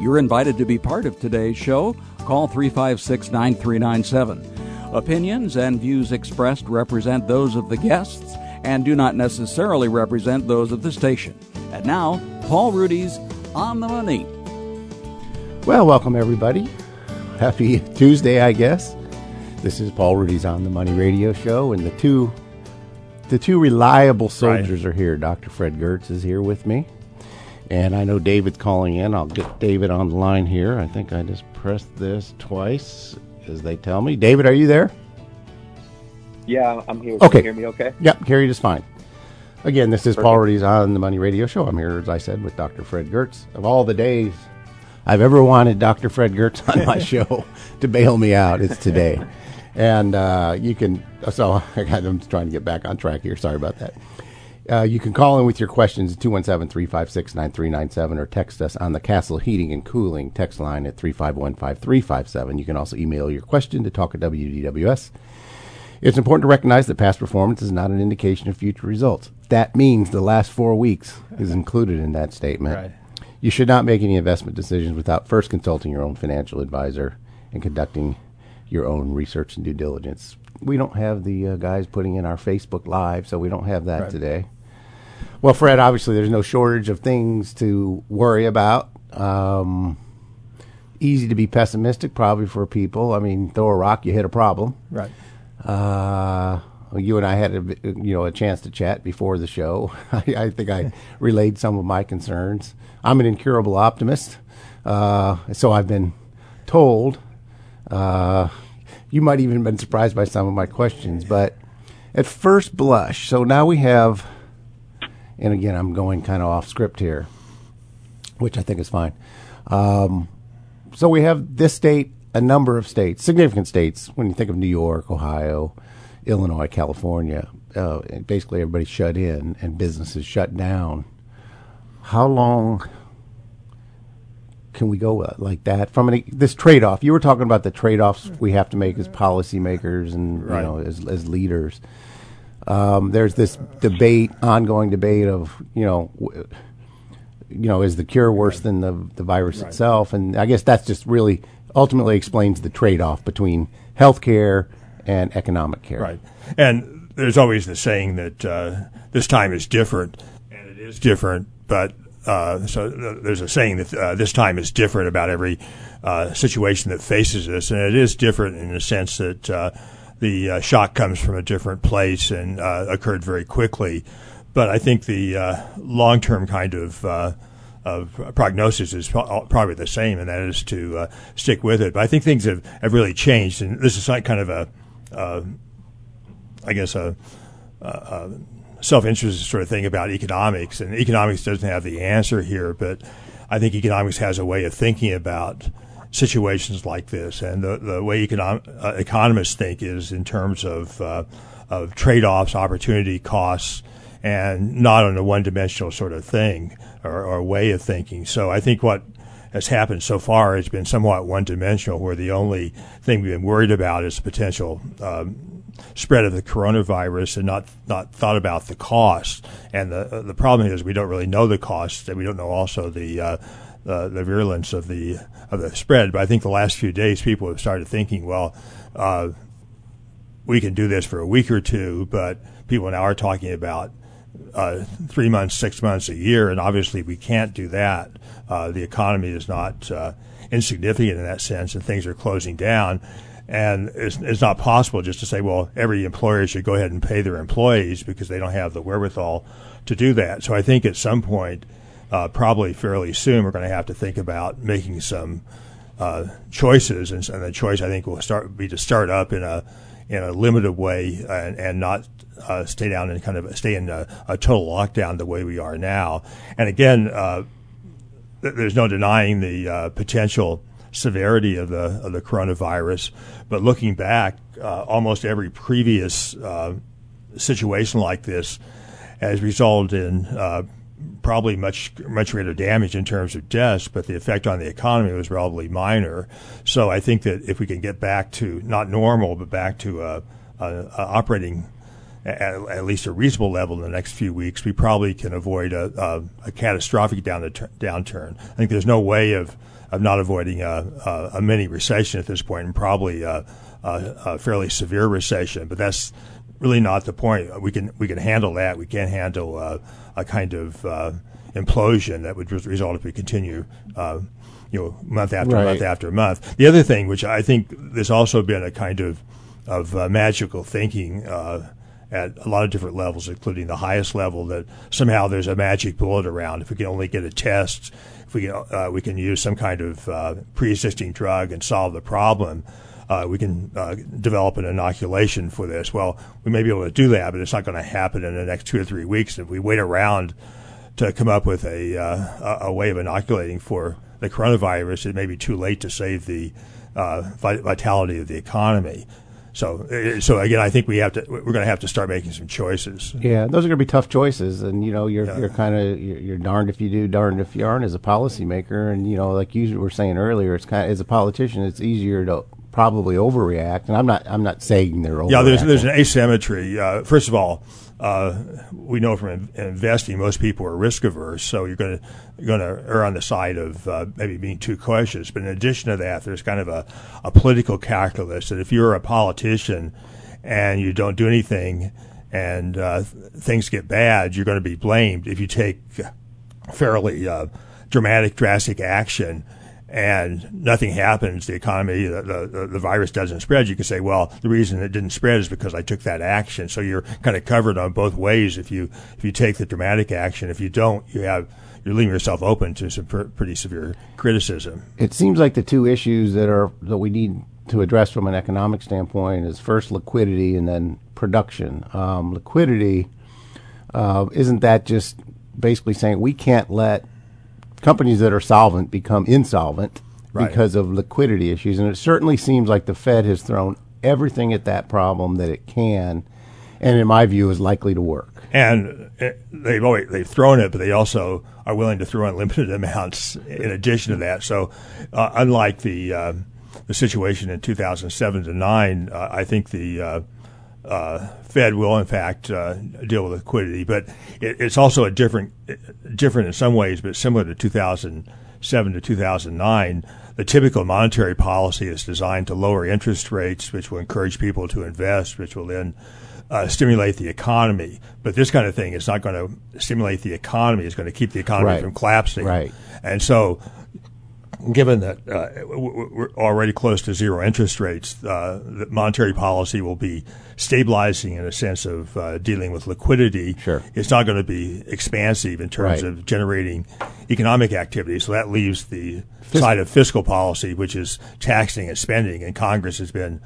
You're invited to be part of today's show. Call 356 9397. Opinions and views expressed represent those of the guests and do not necessarily represent those of the station. And now, Paul Ruedi's On the Money. Well, welcome everybody. Happy Tuesday, I guess. This is Paul Ruedi's On the Money radio show, and the two the two reliable soldiers right. are here. Dr. Fred Giertz is here with me. And I know David's calling in. I'll get David on the line here. I think I just pressed this twice, as they tell me. David, are you there? Yeah, I'm here. Okay. Can you hear me okay? Yep, carry just fine. Again, this is Perfect. Paul Ruedi's on the Money Radio Show. I'm here, as I said, with Dr. Fred Giertz. Of all the days I've ever wanted Dr. Fred Giertz on my show to bail me out, it's today. And uh, you can, so I'm trying to get back on track here. Sorry about that. Uh, you can call in with your questions at 217 356 9397 or text us on the Castle Heating and Cooling text line at 351 5357. You can also email your question to talk at WDWS. It's important to recognize that past performance is not an indication of future results. That means the last four weeks is included in that statement. Right. You should not make any investment decisions without first consulting your own financial advisor and conducting your own research and due diligence. We don't have the uh, guys putting in our Facebook Live, so we don't have that right. today. Well, Fred, obviously there's no shortage of things to worry about. Um, easy to be pessimistic, probably for people. I mean, throw a rock, you hit a problem. Right. Uh, you and I had a you know a chance to chat before the show. I, I think I relayed some of my concerns. I'm an incurable optimist, uh, so I've been told. Uh, you might even been surprised by some of my questions, but at first blush, so now we have and again, I'm going kind of off script here, which I think is fine. Um, so we have this state, a number of states, significant states. When you think of New York, Ohio, Illinois, California, uh, basically everybody's shut in and businesses shut down. How long can we go uh, like that from an, this trade off? You were talking about the trade offs we have to make as policymakers and right. you know as as leaders. Um, there's this debate, ongoing debate of you know, w- you know, is the cure worse than the the virus right. itself? And I guess that's just really ultimately explains the trade off between healthcare and economic care. Right, and there's always the saying that uh, this time is different, and it is different, but. Uh, so there's a saying that uh, this time is different about every uh, situation that faces us, and it is different in the sense that uh, the uh, shock comes from a different place and uh, occurred very quickly. But I think the uh, long term kind of uh, of prognosis is probably the same, and that is to uh, stick with it. But I think things have, have really changed, and this is kind of a, I guess, a, a self interest sort of thing about economics. And economics doesn't have the answer here, but I think economics has a way of thinking about situations like this. And the, the way econom- uh, economists think is in terms of, uh, of trade offs, opportunity costs, and not on a one dimensional sort of thing or, or, way of thinking. So I think what has happened so far has been somewhat one dimensional, where the only thing we've been worried about is the potential um, spread of the coronavirus and not not thought about the cost. And the the problem is we don't really know the costs, and we don't know also the uh, the virulence of the of the spread. But I think the last few days, people have started thinking, well, uh, we can do this for a week or two, but people now are talking about uh, three months, six months, a year, and obviously we can't do that. Uh, the economy is not uh, insignificant in that sense, and things are closing down. And it's, it's not possible just to say, well, every employer should go ahead and pay their employees because they don't have the wherewithal to do that. So I think at some point, uh, probably fairly soon we're going to have to think about making some uh, choices, and, and, the choice I think will start be to start up in a in a limited way and, and not uh, stay down and kind of stay in a, a, total lockdown the way we are now. And again, uh, th- there's no denying the uh, potential severity of the of the coronavirus, but looking back, uh, almost every previous situation like this has resulted in probably much much greater damage in terms of deaths, but the effect on the economy was relatively minor. So I think that if we can get back to not normal, but back to operating at, at, least a reasonable level in the next few weeks, we probably can avoid a, a, a catastrophic down downturn. I think there's no way of of not avoiding a, a, a mini recession at this point, and probably a, a, fairly severe recession. But that's really not the point. We can we can handle that. We can't handle uh, a kind of uh, implosion that would result if we continue. Uh, you know, month after Right. month after month. The other thing, which I think there's also been a kind of of uh, magical thinking uh, at a lot of different levels, including the highest level, that somehow there's a magic bullet around. If we can only get a test, if we can, uh, we can use some kind of uh, pre-existing drug and solve the problem. Uh, we can uh, develop an inoculation for this. Well, we may be able to do that, but it's not going to happen in the next two or three weeks. If we wait around to come up with a uh, a way of inoculating for the coronavirus, it may be too late to save the uh, vitality of the economy. So, uh, so again, I think we have to we're going to have to start making some choices. Yeah, those are going to be tough choices, and you know, you're Yeah. you're kind of you're, you're darned if you do, darned if you aren't as a policymaker. And you know, like you were saying earlier, it's kind of as a politician, it's easier to probably overreact. And I'm not I'm not saying they're overreacting. Yeah, there's there's an asymmetry. Uh, first of all, uh, we know from in- investing most people are risk averse, so you're going to you're going to err on the side of uh, maybe being too cautious. But in addition to that, there's kind of a, a political calculus that if you're a politician and you don't do anything and uh, things get bad, you're going to be blamed if you take fairly uh, dramatic, drastic action and nothing happens, the economy, the, the, the virus doesn't spread, you can say, well, the reason it didn't spread is because I took that action. So you're kind of covered on both ways if you if you take the dramatic action. If you don't, you have you're leaving yourself open to some pr- pretty severe criticism. it seems like the two issues that are that we need to address from an economic standpoint is first liquidity and then production. Um, liquidity uh, isn't that just basically saying we can't let companies that are solvent become insolvent Right. because of liquidity issues, and it certainly seems like the Fed has thrown everything at that problem that it can, and in my view, is likely to work. And uh, they've always they've thrown it, but they also are willing to throw unlimited amounts in addition to that. So, uh, unlike the uh, the situation in 2007 to nine, uh, I think the uh, Fed will in fact uh, deal with liquidity, but it, it's also a different different in some ways, but similar to 2007 to 2009. The typical monetary policy is designed to lower interest rates, which will encourage people to invest, which will then uh, stimulate the economy. But this kind of thing is not going to stimulate the economy. It's going to keep the economy Right. from collapsing. Right. And so, given that uh, we're already close to zero interest rates, uh, the monetary policy will be stabilizing in a sense of uh, dealing with liquidity. Sure. It's not going to be expansive in terms Right. of generating economic activity. So that leaves the side of fiscal policy, which is taxing and spending. And Congress has been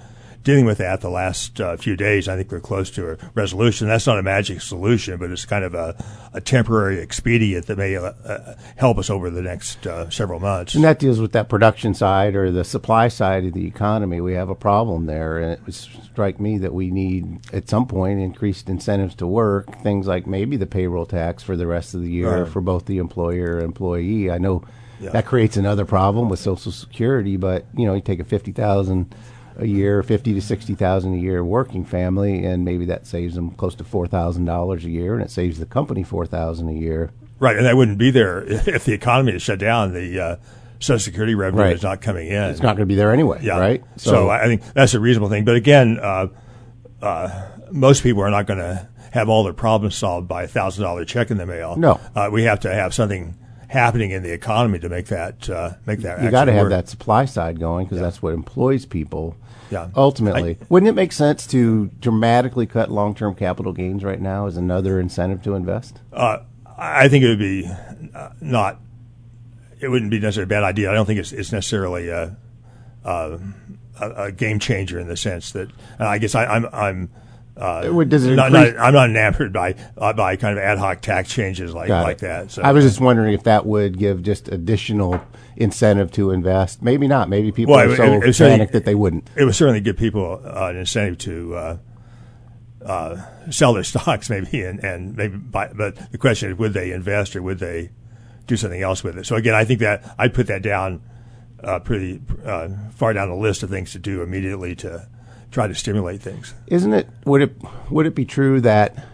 dealing with that the last uh, few days. I think we're close to a resolution. That's not a magic solution, but it's kind of a, a temporary expedient that may uh, uh, help us over the next uh, several months. And that deals with that production side or the supply side of the economy. We have a problem there, and it would strike me that we need at some point increased incentives to work. Things like maybe the payroll tax for the rest of the year Right. for both the employer and employee. I know Yeah. that creates another problem with Social Security, but you know, you take a fifty thousand a year, fifty to sixty thousand a year working family, and maybe that saves them close to four thousand dollars a year, and it saves the company four thousand a year. right, and that wouldn't be there if the economy is shut down. The uh, Social Security revenue Right. is not coming in. It's not going to be there anyway, Yeah. right? So, I think that's a reasonable thing. But again, uh, uh, most people are not going to have all their problems solved by a thousand dollar check in the mail. No. uh, we have to have something happening in the economy to make that uh, make that. you got to have that supply side going because that's what employs people. Yeah. Ultimately, wouldn't it make sense to dramatically cut long-term capital gains right now as another incentive to invest? Uh, I think it would be uh, not. It wouldn't be necessarily a bad idea. I don't think it's, it's necessarily a, a, a game changer in the sense that and I guess I, I'm I'm. Uh, would- does it not, not, I'm not enamored by uh, by kind of ad hoc tax changes like Got like it. that. So I was just wondering if that would give just additional incentive to invest. Maybe not. Maybe people Well, are so it- it panicked that they wouldn't. it would certainly give people uh, an incentive to uh, uh, sell their stocks, maybe, and, and maybe buy. But the question is, would they invest or would they do something else with it? So again, I think that I'd put that down uh, pretty uh, far down the list of things to do immediately to try to stimulate things. Isn't it? Would it? Would it be true that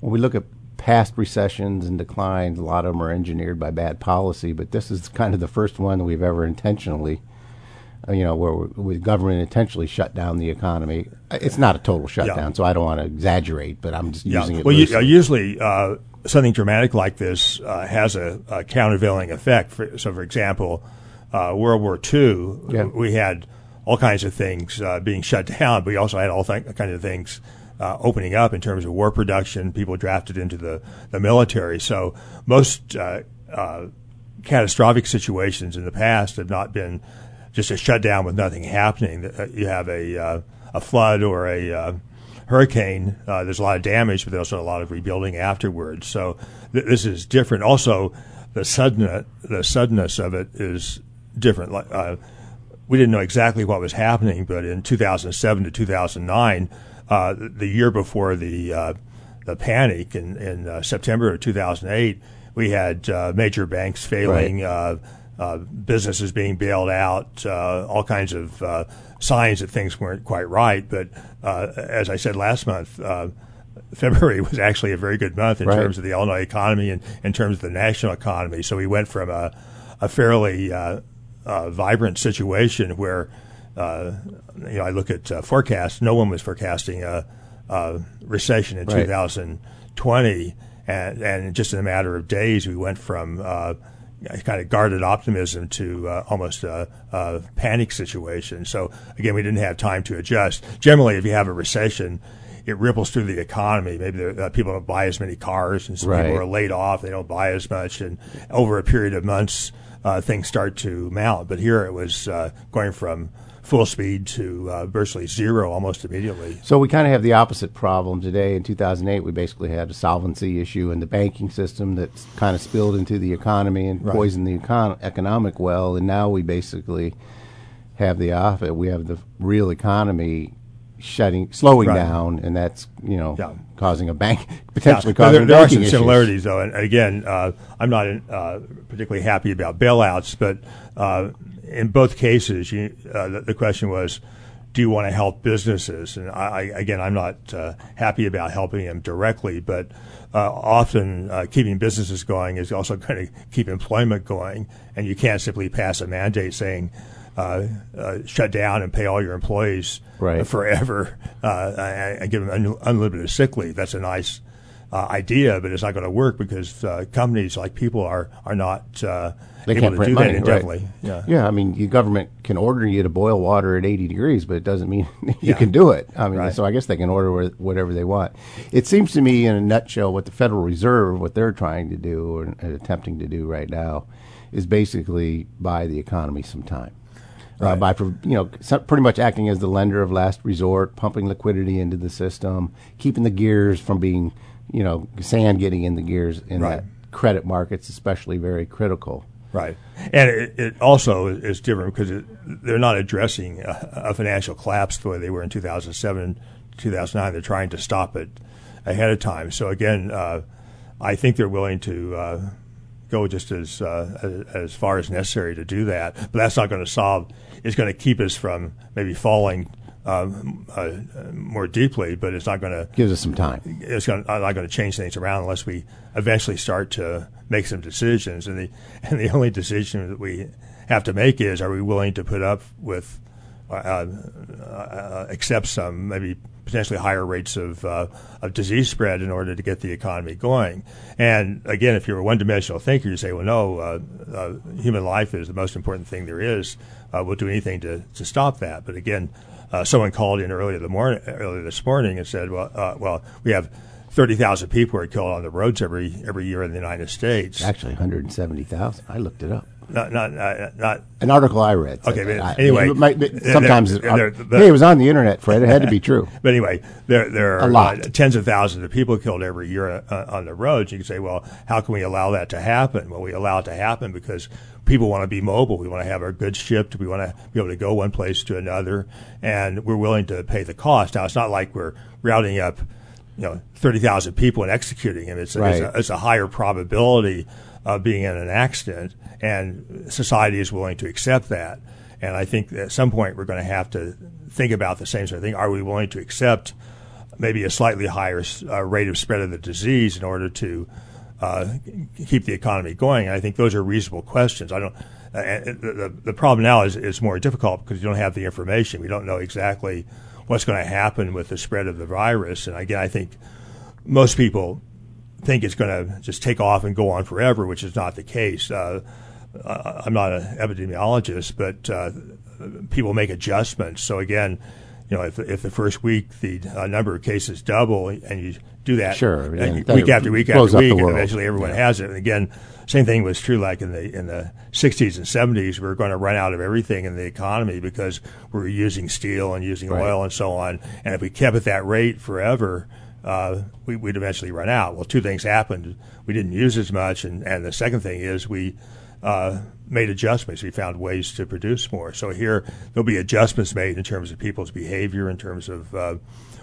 when we look at past recessions and declines, a lot of them are engineered by bad policy, but this is kind of the first one that we've ever intentionally, uh, you know, where we, government intentionally shut down the economy. It's not a total shutdown, yeah. so I don't want to exaggerate, but I'm just yeah. using it. Well, you, uh, usually uh, something dramatic like this uh, has a, a, countervailing effect. For, so, for example, uh, World War II, yeah. we had all kinds of things uh, being shut down, but we also had all th- kinds of things uh, opening up in terms of war production, people drafted into the, the military. So most uh, uh, catastrophic situations in the past have not been just a shutdown with nothing happening. Uh, you have a, uh, a flood or a uh, hurricane, there's a lot of damage, but there's also a lot of rebuilding afterwards. So th- this is different. Also, the sudden the suddenness of it is different. Like, we didn't know exactly what was happening, but in 2007 to 2009, uh, the year before the uh, the panic in, in uh, September of 2008, we had uh, major banks failing, right. Uh, businesses being bailed out, all kinds of signs that things weren't quite right. But as I said last month. February was actually a very good month in right. terms of the Illinois economy and in terms of the national economy. So we went from a, a fairly vibrant situation where uh, you know, I look at uh, forecasts. No one was forecasting a, a recession in right. 2020, and, and just in a matter of days, we went from uh, kind of guarded optimism to uh, almost a, a, panic situation. So again, we didn't have time to adjust. Generally, if you have a recession, it ripples through the economy. Maybe uh, people don't buy as many cars, and some right. people are laid off. They don't buy as much, and over a period of months, uh, things start to mount. But here it was uh, going from full speed to uh, virtually zero almost immediately. So we kind of have the opposite problem today. In 2008, we basically had a solvency issue in the banking system that kind of spilled into the economy and right. poisoned the econ- economic well. And now we basically have the opposite. We have the real economy shutting, slowing right. down, and that's you know yeah. Causing a bank potentially yeah. causing. There, there are some issues. similarities though, and again, uh, I'm not uh, particularly happy about bailouts, but uh, in both cases, you, uh, the, the, question was, do you want to help businesses? And I, I again, I'm not uh, happy about helping them directly, but uh, often uh, keeping businesses going is also going to keep employment going, and you can't simply pass a mandate saying. Uh, uh, shut down and pay all your employees right. forever uh, and give them un- unlimited sick leave. That's a nice uh, idea, but it's not going to work because uh, companies, like people, are are not they can't print money, indefinitely. Right. Yeah. yeah, I mean, your government can order you to boil water at 80 degrees, but it doesn't mean you yeah. can do it. I mean, right. so I guess they can order whatever they want. It seems to me, in a nutshell, what the Federal Reserve, what they're trying to do or attempting to do right now, is basically buy the economy some time. Uh, right. Uh, by you know pretty much acting as the lender of last resort, pumping liquidity into the system, keeping the gears from being you know sand getting in the gears in right. that credit markets, especially very critical. Right, and it, it also is different because it, they're not addressing a, a, financial collapse the way they were in 2007, 2009. They're trying to stop it ahead of time. So again, uh, I think they're willing to uh, go just as, uh, as far as necessary to do that. But that's not going to solve. It's going to keep us from maybe falling um, uh, more deeply, but it's not going to gives us some time. It's gonna, not going to change things around unless we eventually start to make some decisions. And the and the only decision that we have to make is: Are we willing to put up with uh, uh, accept some maybe potentially higher rates of uh, of disease spread in order to get the economy going. And again, if you're a one-dimensional thinker, you say, well, no, uh, uh, human life is the most important thing there is. Uh, we'll do anything to to stop that. But again, uh, someone called in earlier the morning, earlier this morning, and said, "Well, uh, well, we have." 30,000 people are killed on the roads every every year in the United States. Actually, 170,000. I looked it up. Not, not, uh, not an article I read. Okay, but I, anyway, might, sometimes they're, they're, they're, hey, it was on the internet, Fred. It had to be true. but anyway, there there are uh, tens of thousands of people killed every year uh, on the roads. You can say, well, how can we allow that to happen? Well, we allow it to happen because people want to be mobile. We want to have our goods shipped. We want to be able to go one place to another, and we're willing to pay the cost. Now, it's not like we're routing up, you know, thirty thousand people and executing them. It's, right. it's, a, it's a higher probability of being in an accident, and society is willing to accept that. And I think at some point we're going to have to think about the same sort of thing. Are we willing to accept maybe a slightly higher uh, rate of spread of the disease in order to uh, keep the economy going? And I think those are reasonable questions. I don't. Uh, the, the problem now is is more difficult because you don't have the information. We don't know exactly what's going to happen with the spread of the virus. And again, I think most people think it's going to just take off and go on forever, which is not the case. Uh, I'm not an epidemiologist, but uh, people make adjustments. So again, you know, if, if the first week the uh, number of cases double and you do that sure, yeah, week after week after week, and eventually everyone yeah. has it. And again, same thing was true like in the in the 60s and 70s. We are going to run out of everything in the economy because we are using steel and using right. oil and so on. And if we kept at that rate forever, uh, we, would eventually run out. Well, two things happened. We didn't use as much, and, and the second thing is we uh, made adjustments. We found ways to produce more. So here there'll be adjustments made in terms of people's behavior, in terms of uh,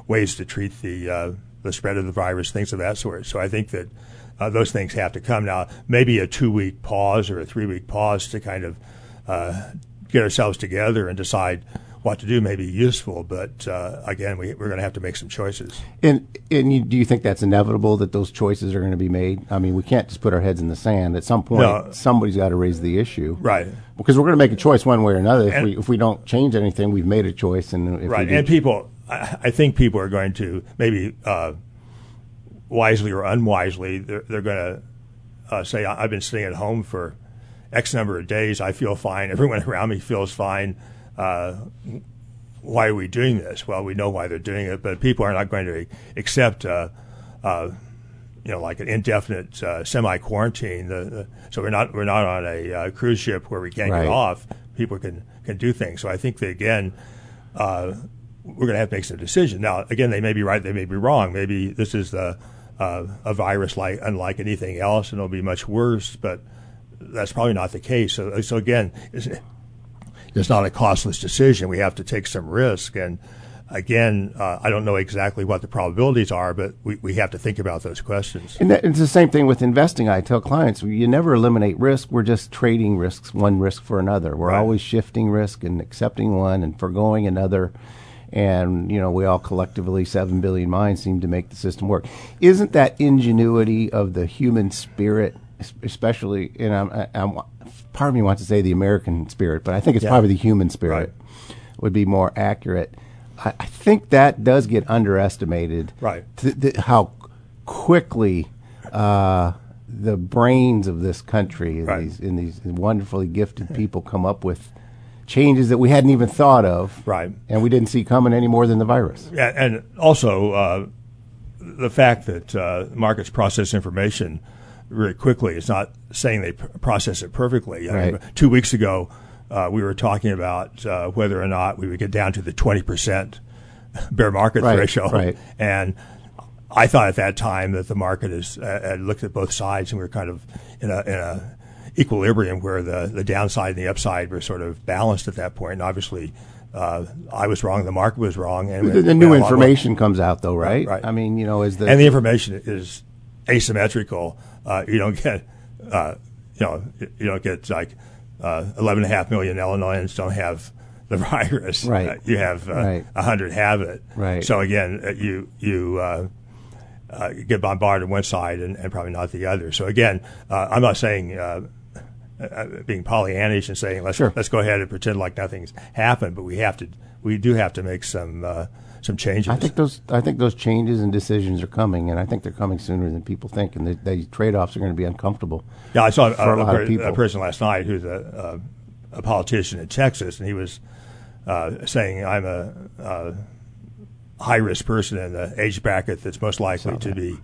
ways to treat the uh, the spread of the virus, things of that sort. So I think that uh, those things have to come now. Maybe a two week pause or a three week pause to kind of uh, get ourselves together and decide what to do may be useful, but uh, again, we, are going to have to make some choices. And and you, do you think that's inevitable that those choices are going to be made? I mean, we can't just put our heads in the sand. At some point, no. somebody's got to raise the issue, right? Because we're going to make a choice one way or another. If and, we if we don't change anything, we've made a choice, and right. and people, I, I, think people are going to maybe uh, wisely or unwisely, they're, they're going to uh, say, "I've been sitting at home for." X number of days, I feel fine. Everyone around me feels fine uh, why are we doing this? Well, we know why they're doing it, but people are not going to accept, uh, uh, you know, like an indefinite uh, semi-quarantine. so we're not we're not on a uh, cruise ship where we can't right. get off. People can can do things. So I think that again, uh, we're going to have to make some decisions. Now, again, they may be right, they may be wrong. Maybe this is the, a virus like unlike anything else, and it'll be much worse. But that's probably not the case. So, so again, it's not a costless decision. We have to take some risk. And again, uh, I don't know exactly what the probabilities are, but we, we have to think about those questions. And that, it's the same thing with investing. I tell clients, you never eliminate risk. We're just trading risks, one risk for another. We're right. always shifting risk and accepting one and foregoing another. And, you know, we all collectively, seven billion minds seem to make the system work. Isn't that ingenuity of the human spirit, especially, and I'm, I'm part of me wants to say the American spirit, but I think it's yeah. probably the human spirit right. would be more accurate. I, I, think that does get underestimated. Right. Th- th- how quickly uh, the brains of this country and, right. these, and these wonderfully gifted people come up with changes that we hadn't even thought of. Right. And we didn't see coming any more than the virus. Yeah, and also uh, the fact that uh, markets process information very quickly. It's not saying they pr- process it perfectly. Right. I mean, two weeks ago, uh, we were talking about uh, whether or not we would get down to the 20% bear market right, threshold. Right. And I thought at that time that the market is, uh, had looked at both sides and we were kind of in a, in a equilibrium where the, the downside and the upside were sort of balanced at that point. And obviously, uh, I was wrong, the market was wrong. And the, the new information comes out, though, right? right? I mean, you know, is the and the information is asymmetrical uh, you don't get, uh, you know, you don't get like uh, 11 and a half million Illinoisans don't have the virus. Right. Uh, you have uh, right. 100 have it. Right. So again, uh, you you. Uh, uh, get bombarded on one side and, and, probably not the other. So again, uh, I'm not saying uh, uh being Pollyannish and saying let's sure. let's go ahead and pretend like nothing's happened, but we have to we do have to make some some changes. I think those I think those changes and decisions are coming, and I think they're coming sooner than people think, and the, the trade offs are going to be uncomfortable. Yeah, I saw a, a, a, person last night who's a, a, politician in Texas, and he was uh, saying, "I'm a, high risk person in the age bracket that's most likely to be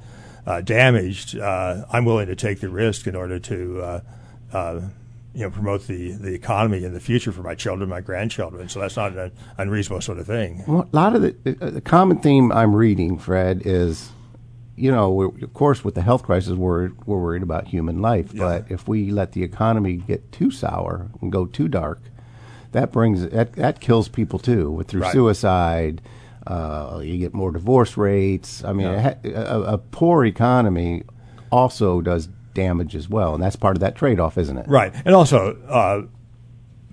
uh, damaged. Uh, I'm willing to take the risk in order to." Uh, uh, you know, promote the, the economy in the future for my children, my grandchildren. So that's not an unreasonable sort of thing. Well, a lot of the, uh, the common theme I'm reading, Fred, is, you know, of course, with the health crisis, we're, we're worried about human life. Yeah. But if we let the economy get too sour and go too dark, that brings that, that kills people too, with through right. suicide. Uh, you get more divorce rates. I mean, yeah. a, a, a poor economy also does damage as well, and that's part of that trade-off, isn't it? Right, and also uh,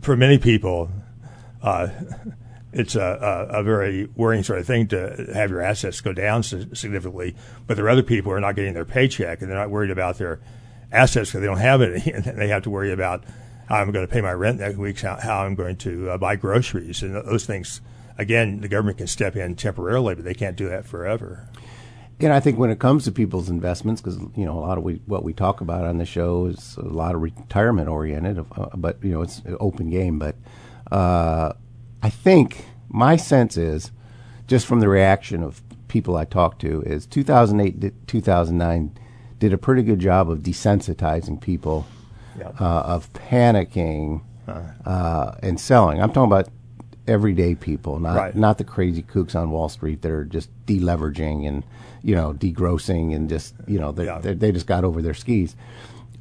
for many people, uh, it's a, a, a, very worrying sort of thing to have your assets go down significantly, but there are other people who are not getting their paycheck and they're not worried about their assets because they don't have any, and they have to worry about how I'm going to pay my rent next week, how, how I'm going to uh, buy groceries, and those things. Again, the government can step in temporarily, but they can't do that forever. And I think when it comes to people's investments, because you know a lot of we, what we talk about on the show is a lot of retirement oriented, uh, but you know it's an open game. But uh, I think my sense is, just from the reaction of people I talked to, is 2008 2009 did a pretty good job of desensitizing people yep. uh, of panicking uh-huh. uh, and selling. I'm talking about everyday people, not right. not the crazy kooks on Wall Street that are just deleveraging and you know degrossing and just you know yeah. they just got over their skis.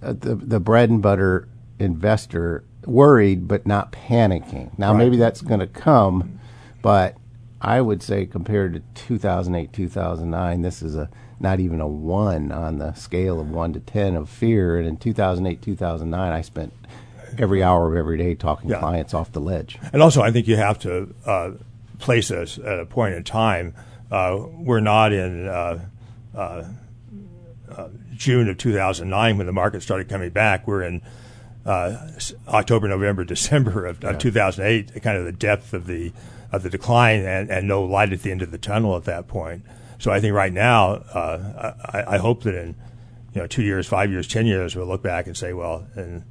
Uh, the the bread and butter investor worried but not panicking. Now right. maybe that's going to come, but I would say compared to 2008 2009, this is a not even a one on the scale of one to ten of fear. And in 2008 2009, I spent every hour of every day talking yeah. clients off the ledge. And also, I think you have to uh, place us at a point in time. Uh, we're not in uh, uh, uh June of 2009 when the market started coming back. We're in uh, October, November, December of, yeah. 2008. Kind of the depth of the of the decline, and, and no light at the end of the tunnel at that point. So I think right now, I, I hope that in you know two years, five years, ten years, we'll look back and say, well, in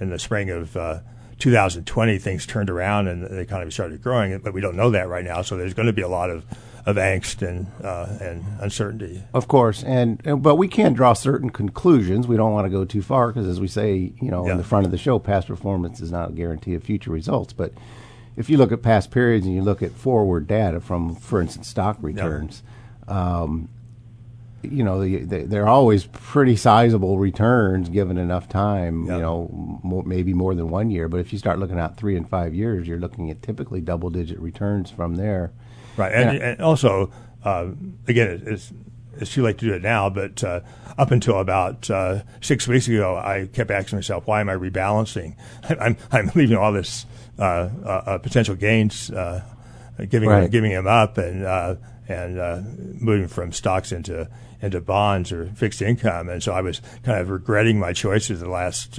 in the spring of uh, 2020, things turned around and the economy started growing. But we don't know that right now, so there's going to be a lot of of angst and uh, and uncertainty. Of course, and, and, but we can't draw certain conclusions. We don't want to go too far because, as we say, you know, yeah. in the front of the show, past performance is not a guarantee of future results. But if you look at past periods and you look at forward data from, for instance, stock returns. Yeah. Um, you know, they, they're always pretty sizable returns given enough time. You know, more, maybe more than one year. But if you start looking out three and five years, you're looking at typically double-digit returns from there. Right, and, and, and also, uh, again, it's it's too late to do it now. But uh, up until about uh, six weeks ago, I kept asking myself, "Why am I rebalancing? I'm I'm leaving all this uh, uh, uh, potential gains, giving right. giving them up, and and moving from stocks into into bonds or fixed income. And so I was kind of regretting my choices the last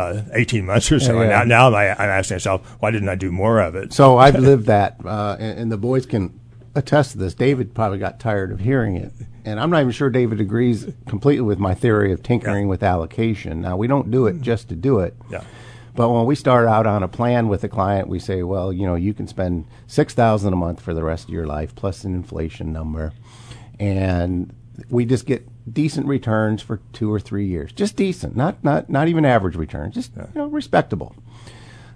uh, uh, 18 months or so. Yeah. And now, now I, am asking myself, why didn't I do more of it? So I've lived that, uh, and, and, the boys can attest to this. David probably got tired of hearing it. And I'm not even sure David agrees completely with my theory of tinkering yeah. with allocation. Now, we don't do it just to do it. Yeah. But when we start out on a plan with a client, we say, well, you know, you can spend six thousand a month for the rest of your life plus an inflation number, and we just get decent returns for two or three years. Just decent, not not not even average returns, just you know respectable.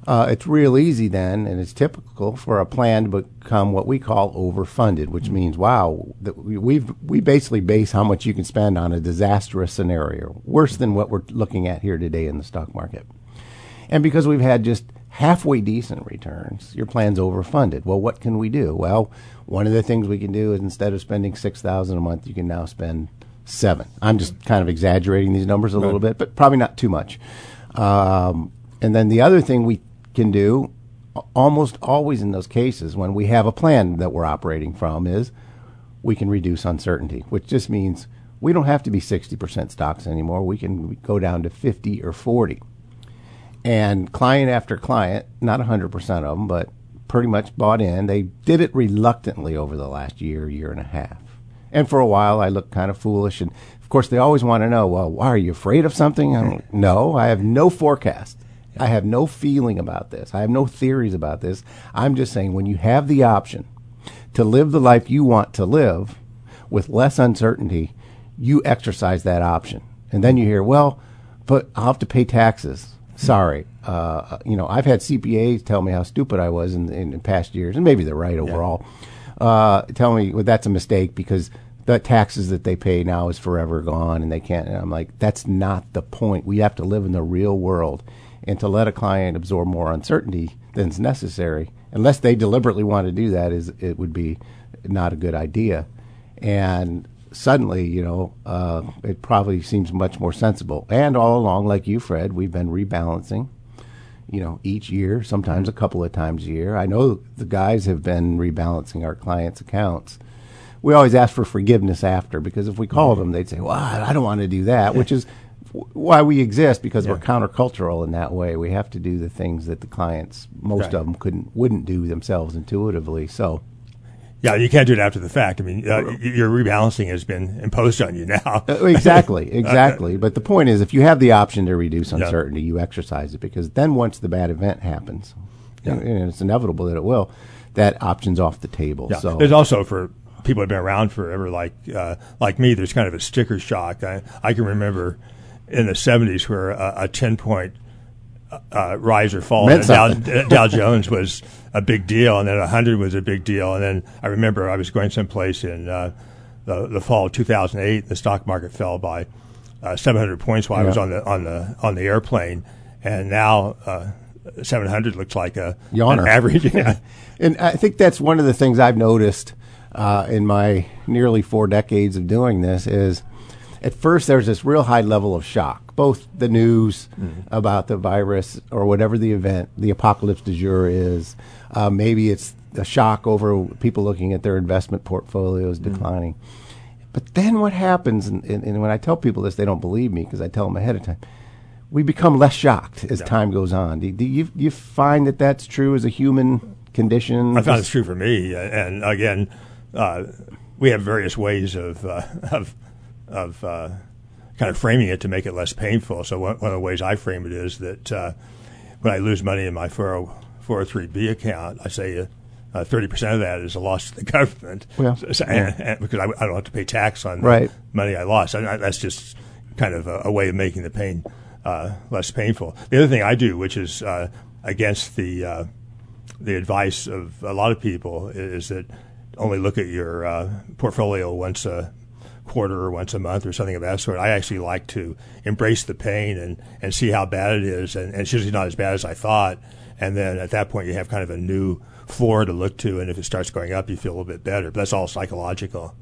Uh, it's real easy then, and it's typical for a plan to become what we call overfunded, which means wow, that we, we've we basically base how much you can spend on a disastrous scenario, worse than what we're looking at here today in the stock market. And because we've had just halfway decent returns, your plan's overfunded. Well, what can we do? Well, one of the things we can do is instead of spending six thousand a month, you can now spend seven. I'm just kind of exaggerating these numbers a little bit, but probably not too much. Um, and then the other thing we can do, almost always in those cases when we have a plan that we're operating from, is we can reduce uncertainty, which just means we don't have to be 60% stocks anymore. We can go down to 50 or 40. And client after client, not 100% of them, but pretty much bought in. They did it reluctantly over the last year, year and a half. And for a while, I looked kind of foolish. And of course, they always want to know, well, why are you afraid of something? I no, I have no forecast. I have no feeling about this. I have no theories about this. I'm just saying when you have the option to live the life you want to live with less uncertainty, you exercise that option. And then you hear, well, but I'll have to pay taxes. Sorry. Uh, you know, I've had CPAs tell me how stupid I was in, in, in past years, and maybe they're right overall. Yeah. Uh, tell me well, that's a mistake because the taxes that they pay now is forever gone, and they can't. And I'm like, that's not the point. We have to live in the real world, and to let a client absorb more uncertainty than is necessary, unless they deliberately want to do that, is it would be not a good idea. And suddenly, you know, uh, it probably seems much more sensible. And all along, like you, Fred, we've been rebalancing you know, each year, sometimes a couple of times a year. I know the guys have been rebalancing our clients' accounts. We always ask for forgiveness after because if we called them, they'd say, "Well, I don't want to do that," which is why we exist because we're countercultural in that way. We have to do the things that the clients, most Right. of them, couldn't wouldn't do themselves intuitively. So, Yeah, you can't do it after the fact. I mean, uh, your rebalancing has been imposed on you now. Uh, exactly, exactly. But the point is, if you have the option to reduce Yeah. uncertainty, you exercise it because then once the bad event happens, and, and it's inevitable that it will, that option's off the table. Yeah. So There's also for people who've been around forever, like uh, like me. There's kind of a sticker shock. I, I can remember in the '70s where a, a 10 point uh, rise or fall Dow. Dow Jones was a big deal, and then 100 was a big deal. And then I remember I was going someplace in uh, the, the fall of 2008. The stock market fell by uh, 700 points while I was on the on the on the airplane, and now. Uh, 700 looks like a Yawner. an average. Yeah. And I think that's one of the things I've noticed uh, in my nearly four decades of doing this is at first there's this real high level of shock, both the news about the virus or whatever the event, the apocalypse du jour is. Uh, maybe it's a shock over people looking at their investment portfolios declining. But then what happens, and, and, and when I tell people this, they don't believe me because I tell them ahead of time. We become less shocked as time goes on. Do, do you, you find that that's true as a human condition? I found it's true for me, and again, uh, we have various ways of uh, of of uh, kind of framing it to make it less painful. So one, one of the ways I frame it is that uh, when I lose money in my 403b account, I say uh, thirty percent of that is a loss to the government, Well, So- and- and- because I, I don't have to pay tax on the Right. money I lost. And I, that's just kind of a, a way of making the pain uh, less painful. The other thing I do, which is uh, against the uh, the advice of a lot of people, is that only look at your uh, portfolio once a quarter or once a month or something of that sort. I actually like to embrace the pain and, and see how bad it is, and, and it's usually not as bad as I thought. And then at that point, you have kind of a new floor to look to, and if it starts going up, you feel a little bit better. But that's all psychological.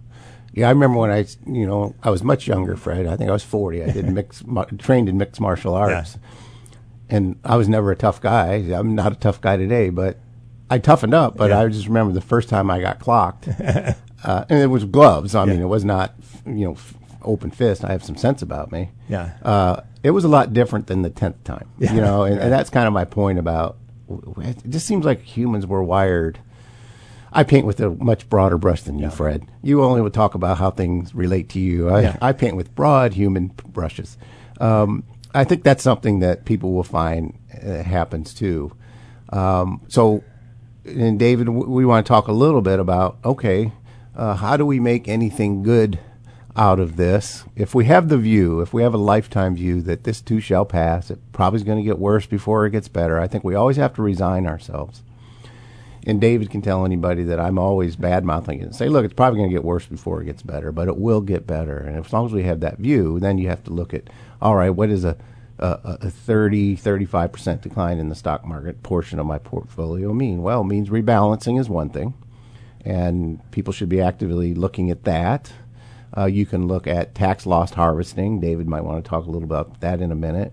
Yeah, I remember when I, you know, I was much younger, Fred. I think I was 40. I did mix, trained in mixed martial arts. And I was never a tough guy. I'm not a tough guy today, but I toughened up. But Yeah. I just remember the first time I got clocked. uh, and it was gloves. I mean, it was not, you know, f- open fist. I have some sense about me. Yeah. Uh, it was a lot different than the 10th time, Yeah. you know, and, and that's kind of my point about it just seems like humans were wired. I paint with a much broader brush than you, Fred. You only would talk about how things relate to you. I, Yeah. I paint with broad human brushes. Um, I think that's something that people will find uh, happens too. Um, so, and David, we want to talk a little bit about okay, uh, how do we make anything good out of this? If we have the view, if we have a lifetime view that this too shall pass, it probably is going to get worse before it gets better. I think we always have to resign ourselves. And David can tell anybody that I'm always bad mouthing it and say, look, it's probably going to get worse before it gets better, but it will get better. And as long as we have that view, then you have to look at, all right, what is a, a, a 30, 35% decline in the stock market portion of my portfolio mean? Well, it means rebalancing is one thing, and people should be actively looking at that. Uh, you can look at tax loss harvesting. David might want to talk a little about that in a minute.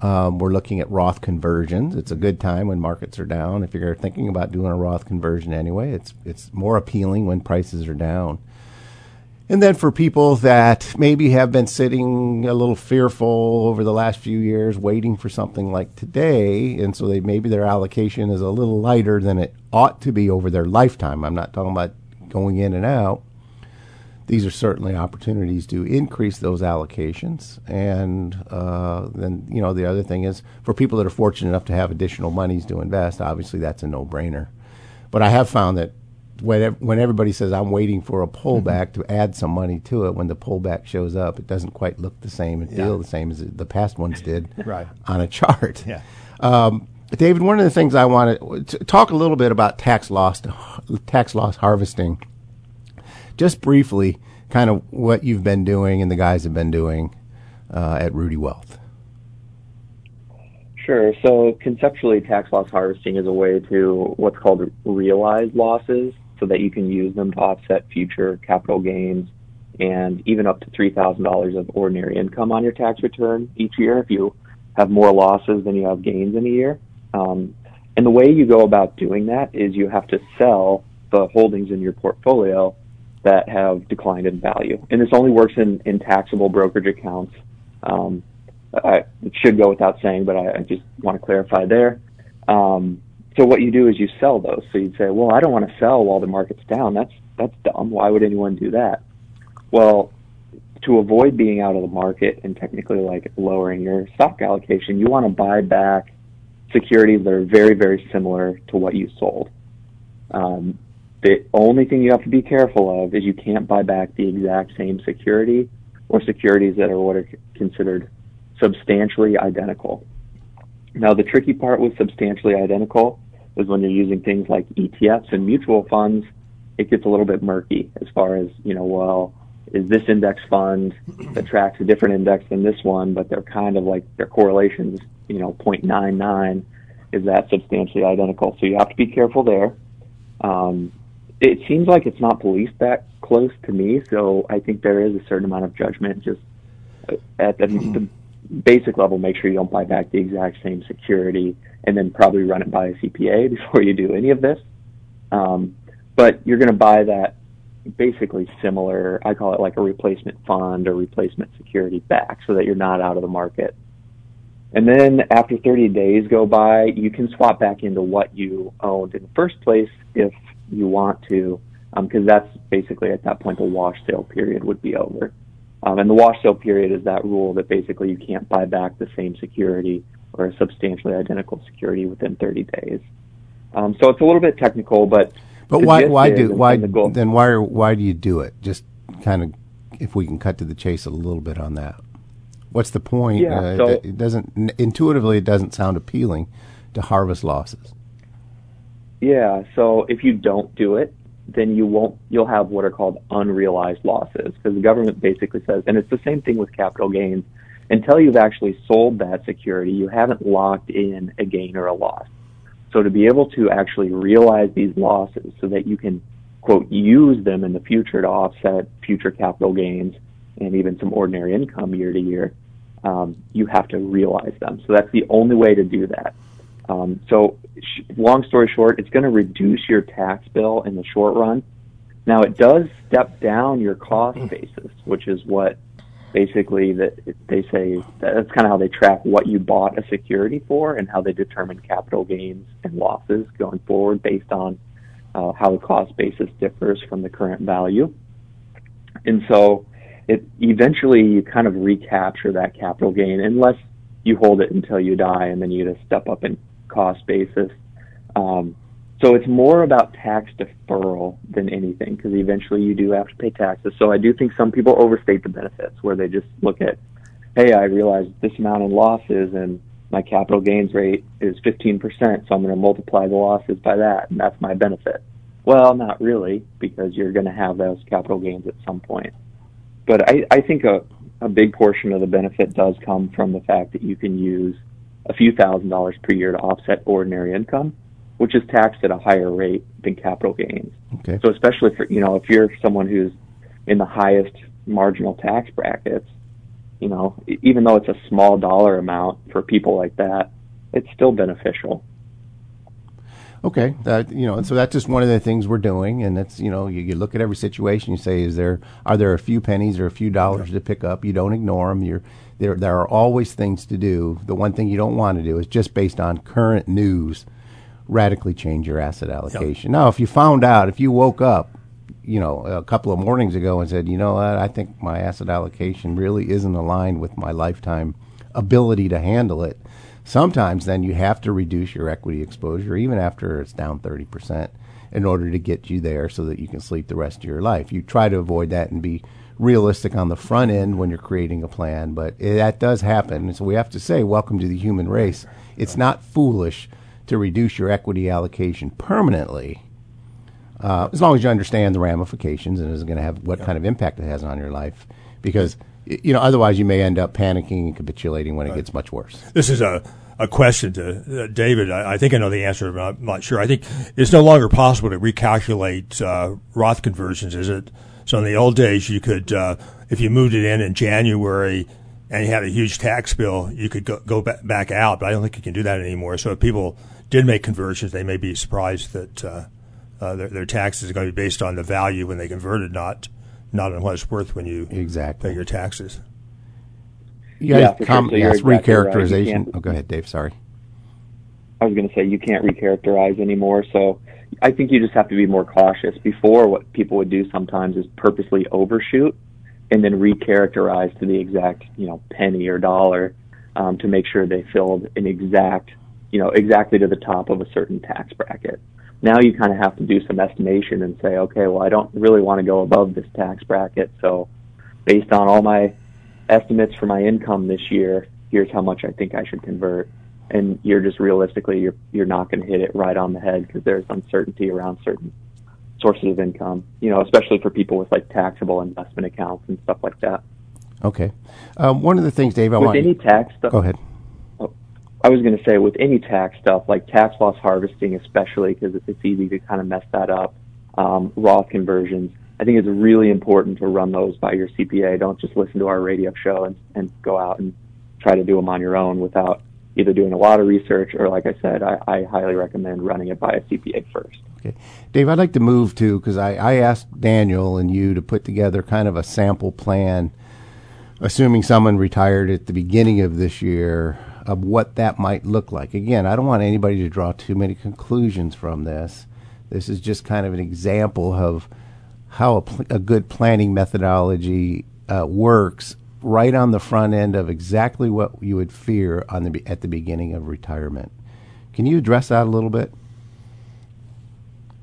Um, we're looking at Roth conversions. It's a good time when markets are down. If you're thinking about doing a Roth conversion anyway, it's it's more appealing when prices are down. And then for people that maybe have been sitting a little fearful over the last few years, waiting for something like today, and so they maybe their allocation is a little lighter than it ought to be over their lifetime. I'm not talking about going in and out these are certainly opportunities to increase those allocations. And uh, then, you know, the other thing is for people that are fortunate enough to have additional monies to invest, obviously that's a no brainer. But I have found that when, when everybody says, I'm waiting for a pullback to add some money to it, when the pullback shows up, it doesn't quite look the same and feel Yeah. the same as the past ones did Right. on a chart. Yeah. Um, David, one of the things I want to talk a little bit about tax loss, tax loss harvesting just briefly, kind of what you've been doing and the guys have been doing uh, at Ruedi Wealth. Sure. So conceptually, tax loss harvesting is a way to what's called realize losses so that you can use them to offset future capital gains and even up to $3,000 of ordinary income on your tax return each year if you have more losses than you have gains in a year. Um, and the way you go about doing that is you have to sell the holdings in your portfolio that have declined in value. And this only works in, in taxable brokerage accounts. Um, I, it should go without saying, but I, I just want to clarify there. Um, so what you do is you sell those. So you'd say, well, I don't want to sell while the market's down. That's that's dumb. Why would anyone do that? Well, to avoid being out of the market and technically like lowering your stock allocation, you want to buy back securities that are very, very similar to what you sold. Um, the only thing you have to be careful of is you can't buy back the exact same security or securities that are what are considered substantially identical. Now, the tricky part with substantially identical is when you're using things like ETFs and mutual funds, it gets a little bit murky as far as, you know, well, is this index fund that tracks a different index than this one, but they're kind of like their correlations, you know, 0.99 is that substantially identical. So you have to be careful there. Um, it seems like it's not policed that close to me, so I think there is a certain amount of judgment just at the, the basic level. Make sure you don't buy back the exact same security, and then probably run it by a CPA before you do any of this. Um, but you're going to buy that basically similar. I call it like a replacement fund or replacement security back, so that you're not out of the market. And then after 30 days go by, you can swap back into what you owned in the first place if you want to, because um, that's basically at that point the wash sale period would be over. Um, and the wash sale period is that rule that basically you can't buy back the same security or a substantially identical security within 30 days. Um, so it's a little bit technical, but but why why do why the then why are, why do you do it? Just kind of if we can cut to the chase a little bit on that. What's the point? Yeah, uh, so, it doesn't intuitively it doesn't sound appealing to harvest losses. Yeah, so if you don't do it, then you won't you'll have what are called unrealized losses. Because the government basically says and it's the same thing with capital gains until you've actually sold that security you haven't locked in a gain or a loss. So to be able to actually realize these losses so that you can quote use them in the future to offset future capital gains and even some ordinary income year to year um, you have to realize them. So that's the only way to do that um, so, sh- long story short, it's going to reduce your tax bill in the short run. Now, it does step down your cost mm. basis, which is what basically that they say that's kind of how they track what you bought a security for and how they determine capital gains and losses going forward based on uh, how the cost basis differs from the current value. And so, it eventually you kind of recapture that capital gain unless you hold it until you die and then you just step up and cost basis. Um, so it's more about tax deferral than anything because eventually you do have to pay taxes. So I do think some people overstate the benefits where they just look at, hey, I realize this amount in losses and my capital gains rate is 15%, so I'm going to multiply the losses by that, and that's my benefit. Well, not really, because you're going to have those capital gains at some point. But I, I think a, a big portion of the benefit does come from the fact that you can use a few thousand dollars per year to offset ordinary income, which is taxed at a higher rate than capital gains. Okay. So especially for you know if you're someone who's in the highest marginal tax brackets, you know even though it's a small dollar amount for people like that, it's still beneficial. Okay, that you know, so that's just one of the things we're doing, and that's you know, you, you, look at every situation, you say, is there are there a few pennies or a few dollars to pick up? You don't ignore them. You're there there are always things to do. The one thing you don't want to do is just based on current news radically change your asset allocation. Yep. Now, if you found out, if you woke up, you know, a couple of mornings ago and said, you know what, I think my asset allocation really isn't aligned with my lifetime ability to handle it. Sometimes then you have to reduce your equity exposure, even after it's down 30%, in order to get you there so that you can sleep the rest of your life. You try to avoid that and be realistic on the front end when you're creating a plan, but it, that does happen. so we have to say, welcome to the human race. It's not foolish to reduce your equity allocation permanently, uh, as long as you understand the ramifications and is going to have what kind of impact it has on your life. Because you know, otherwise you may end up panicking and capitulating when right. it gets much worse. This is a a question to uh, David. I, I, think I know the answer, but I'm not sure. I think it's no longer possible to recalculate uh, Roth conversions, is it? So in the old days, you could, uh, if you moved it in in January and you had a huge tax bill, you could go, go back out. But I don't think you can do that anymore. So if people did make conversions, they may be surprised that uh, uh, their, their taxes are going to be based on the value when they converted, not not on what it's worth when you exactly pay your taxes. You Yeah, for com- sure. So you're yes, exactly recharacterization. can't- oh, go ahead, Dave. Sorry. I was going to say you can't recharacterize anymore. So I think you just have to be more cautious. Before, what people would do sometimes is purposely overshoot and then recharacterize to the exact, you know, penny or dollar um, to make sure they filled an exact, you know, exactly to the top of a certain tax bracket. Now you kind of have to do some estimation and say, okay, well, I don't really want to go above this tax bracket. So based on all my estimates for my income this year, here's how much I think I should convert and you're just realistically you're you're not going to hit it right on the head because there's uncertainty around certain sources of income. You know, especially for people with like taxable investment accounts and stuff like that. Okay. Um, one of the things, Dave, I with want. any tax stuff, go ahead. I was going to say with any tax stuff like tax loss harvesting, especially because it's easy to kind of mess that up. Um, Roth conversions. I think it's really important to run those by your CPA. Don't just listen to our radio show and, and go out and try to do them on your own without either doing a lot of research or, like I said, I, I highly recommend running it by a CPA first. Okay. Dave, I'd like to move to, because I, I asked Daniel and you to put together kind of a sample plan, assuming someone retired at the beginning of this year, of what that might look like. Again, I don't want anybody to draw too many conclusions from this. This is just kind of an example of how a, pl- a good planning methodology uh, works right on the front end of exactly what you would fear on the be- at the beginning of retirement. Can you address that a little bit?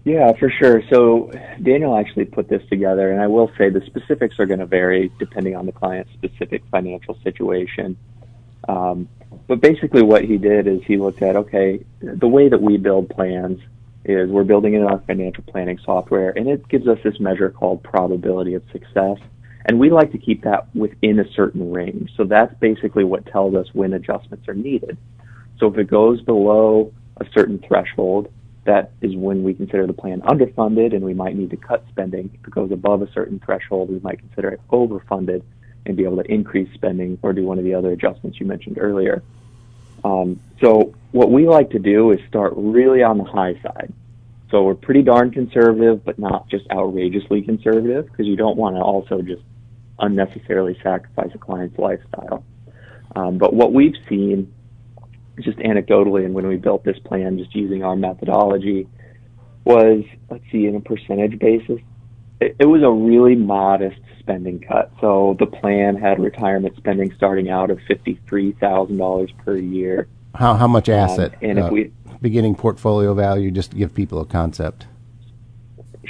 Yeah, for sure. So Daniel actually put this together, and I will say the specifics are going to vary depending on the client's specific financial situation. Um, but basically, what he did is he looked at okay, the way that we build plans is we're building in our financial planning software, and it gives us this measure called probability of success. And we like to keep that within a certain range. So that's basically what tells us when adjustments are needed. So if it goes below a certain threshold, that is when we consider the plan underfunded and we might need to cut spending. If it goes above a certain threshold, we might consider it overfunded and be able to increase spending or do one of the other adjustments you mentioned earlier. Um, so what we like to do is start really on the high side. So we're pretty darn conservative, but not just outrageously conservative because you don't want to also just unnecessarily sacrifice a client's lifestyle. Um, but what we've seen, just anecdotally, and when we built this plan, just using our methodology, was let's see, in a percentage basis, it, it was a really modest spending cut. So the plan had retirement spending starting out of fifty-three thousand dollars per year. How how much asset? and if uh, we- beginning portfolio value, just to give people a concept.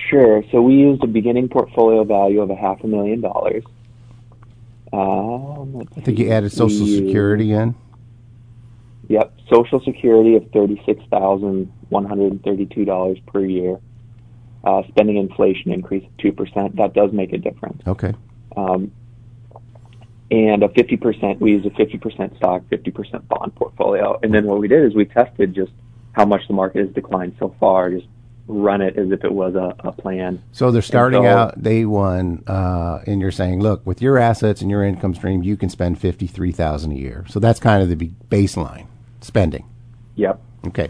Sure. So we used a beginning portfolio value of a half a million dollars. Um, I think you added Social We Security in. Yep, Social Security of thirty-six thousand one hundred and thirty-two dollars per year. Uh, spending inflation increase of two percent. That does make a difference. Okay. Um, and a fifty percent. We use a fifty percent stock, fifty percent bond portfolio. And then what we did is we tested just how much the market has declined so far. Just run it as if it was a, a plan. So they're starting so- out day one, uh, and you're saying, look, with your assets and your income stream, you can spend fifty three thousand a year. So that's kind of the baseline spending. Yep. Okay.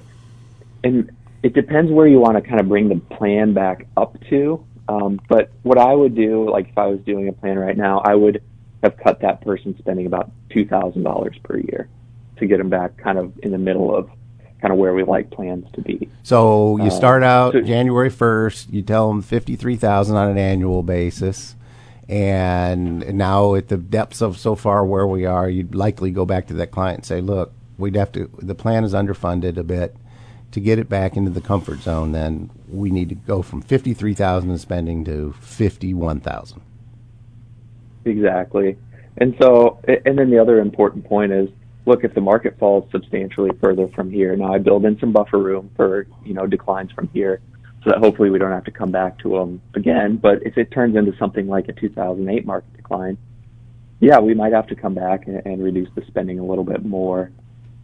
and it depends where you want to kind of bring the plan back up to. Um, but what I would do, like if I was doing a plan right now, I would have cut that person spending about two thousand dollars per year to get them back kind of in the middle of kind of where we like plans to be. So you Uh, start out so- January first. You tell them fifty three thousand on an annual basis, and now at the depths of so far where we are, you'd likely go back to that client and say, "Look, we'd have to. The plan is underfunded a bit. To get it back into the comfort zone, then we need to go from fifty three thousand in spending to fifty one thousand. Exactly. And so, and then the other important point is, look, if the market falls substantially further from here, now I build in some buffer room for, you know, declines from here so that hopefully we don't have to come back to them again. But if it turns into something like a 2008 market decline, yeah, we might have to come back and, and reduce the spending a little bit more.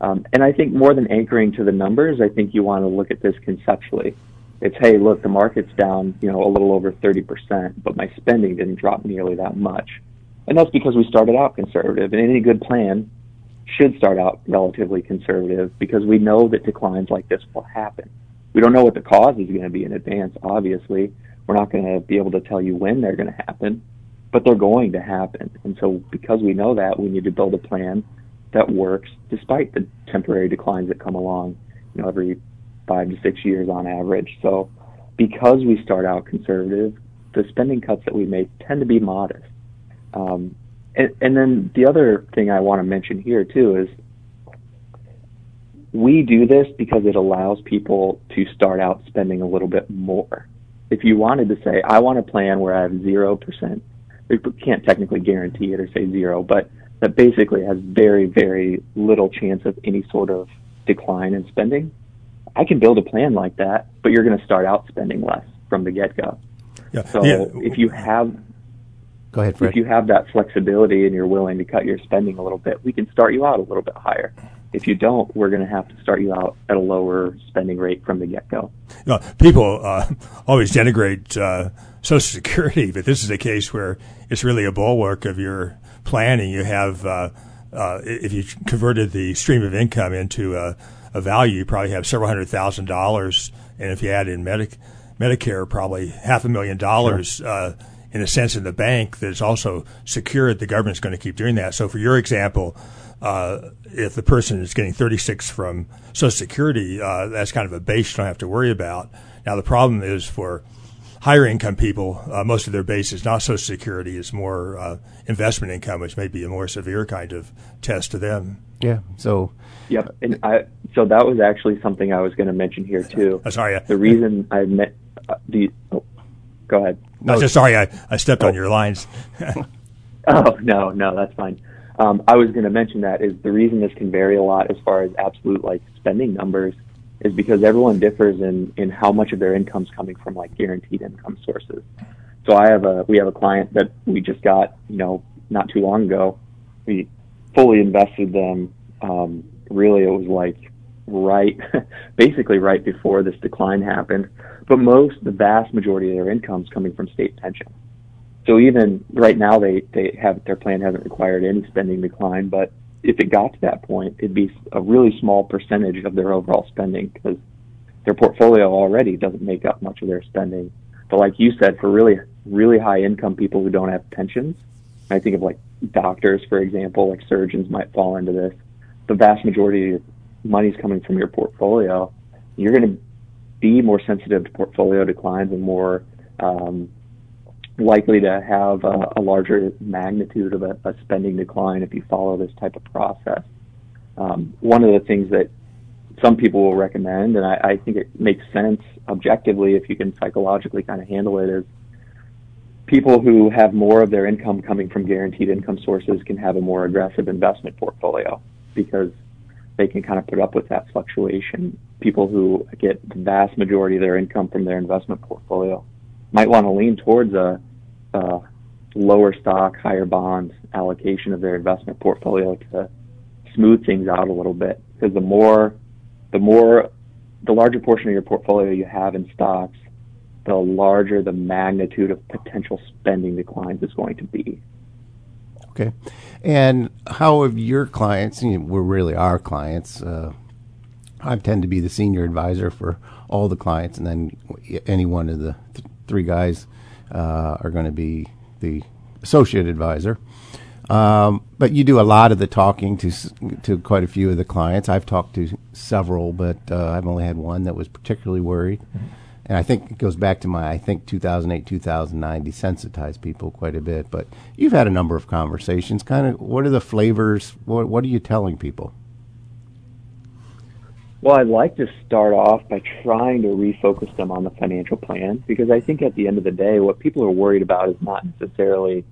Um, and I think more than anchoring to the numbers, I think you want to look at this conceptually. It's, hey, look, the market's down, you know, a little over 30%, but my spending didn't drop nearly that much. And that's because we started out conservative. And any good plan should start out relatively conservative because we know that declines like this will happen. We don't know what the cause is going to be in advance, obviously. We're not going to be able to tell you when they're going to happen, but they're going to happen. And so because we know that, we need to build a plan that works despite the temporary declines that come along, you know, every five to six years on average. So because we start out conservative, the spending cuts that we make tend to be modest. Um, and, and then the other thing I want to mention here too is we do this because it allows people to start out spending a little bit more. If you wanted to say, I want a plan where I have 0%, we can't technically guarantee it or say zero, but that basically has very, very little chance of any sort of decline in spending. I can build a plan like that, but you're going to start out spending less from the get go. Yeah. So yeah. if you have Go ahead, Fred. If you have that flexibility and you're willing to cut your spending a little bit, we can start you out a little bit higher. If you don't, we're going to have to start you out at a lower spending rate from the get go. You know, people uh, always denigrate uh, Social Security, but this is a case where it's really a bulwark of your planning. You have, uh, uh if you converted the stream of income into a, a value, you probably have several hundred thousand dollars, and if you add in Medic- Medicare, probably half a million dollars. Sure uh, in a sense in the bank that is also secured. The government's going to keep doing that. So for your example, uh, if the person is getting 36 from Social Security, uh, that's kind of a base you don't have to worry about. Now the problem is for higher income people, uh, most of their base is not Social Security; it's more uh, investment income, which may be a more severe kind of test to them. Yeah. So. Yep. And I, so that was actually something I was going to mention here too. Uh, sorry. The reason I met uh, the. Oh, go ahead. No, just sorry, I, I stepped oh. on your lines. oh no, no, that's fine. Um, I was going to mention that is the reason this can vary a lot as far as absolute like spending numbers is because everyone differs in in how much of their income's coming from like guaranteed income sources. So I have a we have a client that we just got you know not too long ago. We fully invested them. Um, really, it was like right, basically right before this decline happened. But most, the vast majority of their income is coming from state pension. So even right now, they they have their plan hasn't required any spending decline. But if it got to that point, it'd be a really small percentage of their overall spending because their portfolio already doesn't make up much of their spending. But like you said, for really really high income people who don't have pensions, I think of like doctors, for example, like surgeons might fall into this. The vast majority of money's coming from your portfolio, you're going to be more sensitive to portfolio declines and more um, likely to have a, a larger magnitude of a, a, spending decline if you follow this type of process. Um, one of the things that some people will recommend, and I, I think it makes sense objectively if you can psychologically kind of handle it, is people who have more of their income coming from guaranteed income sources can have a more aggressive investment portfolio because they can kind of put up with that fluctuation. People who get the vast majority of their income from their investment portfolio might want to lean towards a, a lower stock, higher bond allocation of their investment portfolio to smooth things out a little bit. Because the more, the more, the larger portion of your portfolio you have in stocks, the larger the magnitude of potential spending declines is going to be. Okay. And how have your clients, we're really our clients, uh, I tend to be the senior advisor for all the clients, and then any one of the th- three guys uh, are going to be the associate advisor. Um, but you do a lot of the talking to to quite a few of the clients. I've talked to several, but uh, I've only had one that was particularly worried. Mm-hmm and I think it goes back to my I think 2008 2009 desensitized people quite a bit. But you've had a number of conversations. Kind of, what are the flavors? What what are you telling people? Well, I'd like to start off by trying to refocus them on the financial plan because I think at the end of the day, what people are worried about is not necessarily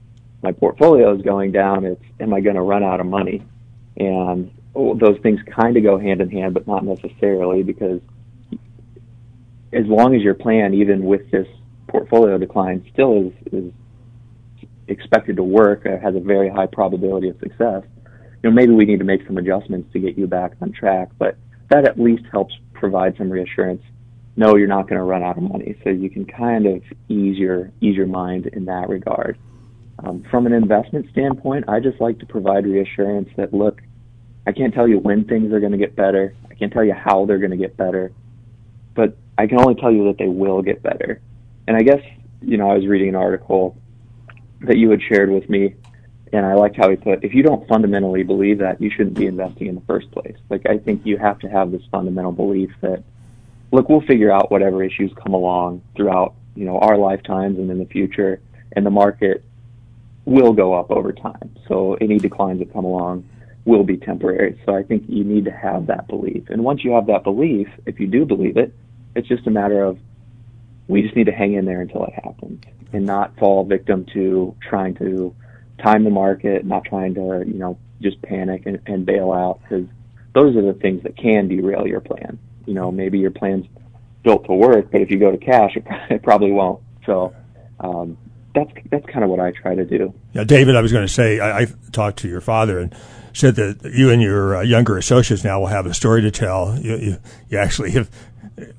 my portfolio is going down. It's am I going to run out of money? And oh, those things kind of go hand in hand, but not necessarily because as long as your plan, even with this portfolio decline, still is, is expected to work, uh, has a very high probability of success, you know, maybe we need to make some adjustments to get you back on track. But that at least helps provide some reassurance. No, you're not going to run out of money, so you can kind of ease your ease your mind in that regard. Um, from an investment standpoint, I just like to provide reassurance that look, I can't tell you when things are going to get better. I can't tell you how they're going to get better, but I can only tell you that they will get better. And I guess, you know, I was reading an article that you had shared with me, and I liked how he put, if you don't fundamentally believe that, you shouldn't be investing in the first place. Like, I think you have to have this fundamental belief that, look, we'll figure out whatever issues come along throughout, you know, our lifetimes and in the future, and the market will go up over time. So any declines that come along will be temporary. So I think you need to have that belief. And once you have that belief, if you do believe it, it's just a matter of we just need to hang in there until it happens and not fall victim to trying to time the market, not trying to, you know, just panic and, and bail out because those are the things that can derail your plan. You know, maybe your plan's built to work, but if you go to cash, it, it probably won't. So, um, that's that's kind of what I try to do. Yeah, David, I was going to say I, I talked to your father and said that you and your uh, younger associates now will have a story to tell. You, you, you actually have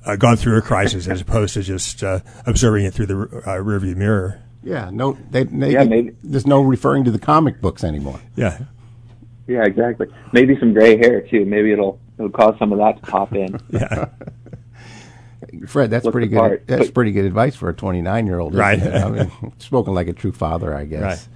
uh, gone through a crisis as opposed to just uh, observing it through the uh, rearview mirror. Yeah, no, they, they, Yeah, maybe. there's no referring to the comic books anymore. Yeah, Yeah, exactly. Maybe some gray hair too. Maybe it'll it'll cause some of that to pop in. yeah. Fred, that's Look pretty good. part, That's but- pretty good advice for a 29 year old. Right. I mean, spoken like a true father, I guess. Right.